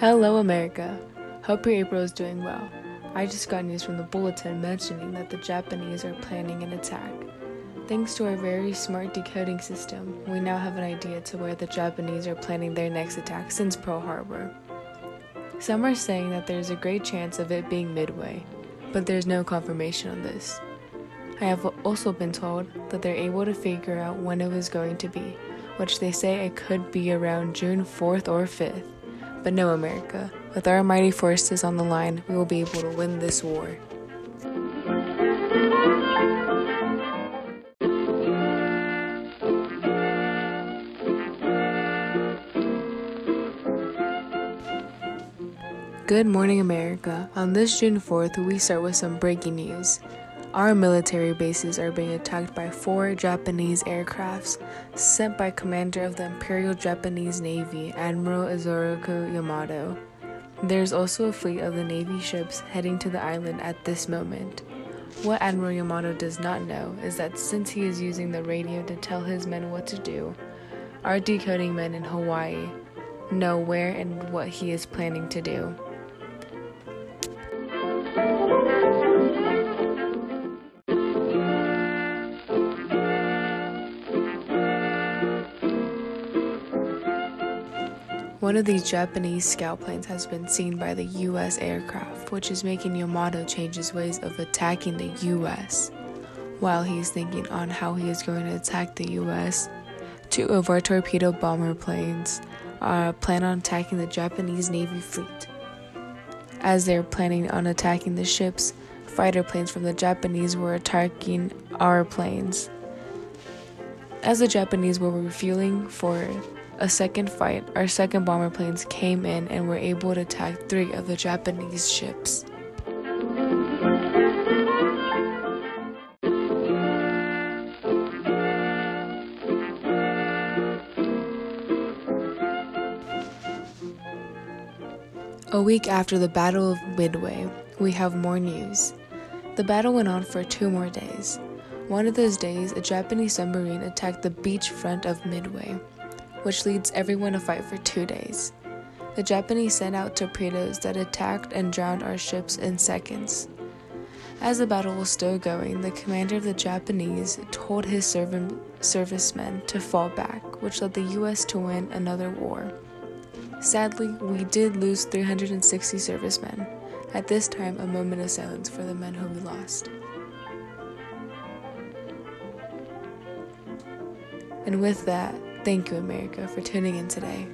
Hello, America. Hope your April is doing well. I just got news from the bulletin mentioning that the Japanese are planning an attack. Thanks to our very smart decoding system, we now have an idea to where the Japanese are planning their next attack since Pearl Harbor. Some are saying that there's a great chance of it being Midway, but there's no confirmation on this. I have also been told that they're able to figure out when it was going to be, which they say it could be around June 4th or 5th. But no, America, with our mighty forces on the line, we will be able to win this war. Good morning, America. On this June 4th, we start with some breaking news. Our military bases are being attacked by four Japanese aircrafts sent by Commander of the Imperial Japanese Navy, Admiral Isoroku Yamato. There's also a fleet of the Navy ships heading to the island at this moment. What Admiral Yamato does not know is that since he is using the radio to tell his men what to do, our decoding men in Hawaii know where and what he is planning to do. One of these Japanese scout planes has been seen by the US aircraft, which is making Yamato change his ways of attacking the US. While he's thinking on how he is going to attack the US, two of our torpedo bomber planes uh, plan on attacking the Japanese Navy fleet. As they're planning on attacking the ships, fighter planes from the Japanese were attacking our planes. As the Japanese were refueling for a second fight, our second bomber planes came in and were able to attack three of the Japanese ships. A week after the Battle of Midway, we have more news. The battle went on for two more days. One of those days, a Japanese submarine attacked the beach front of Midway, which leads everyone to fight for two days. The Japanese sent out torpedoes that attacked and drowned our ships in seconds. As the battle was still going, the commander of the Japanese told his serv- servicemen to fall back, which led the US to win another war. Sadly, we did lose 360 servicemen. At this time, a moment of silence for the men who we lost. And with that, Thank you, America, for tuning in today.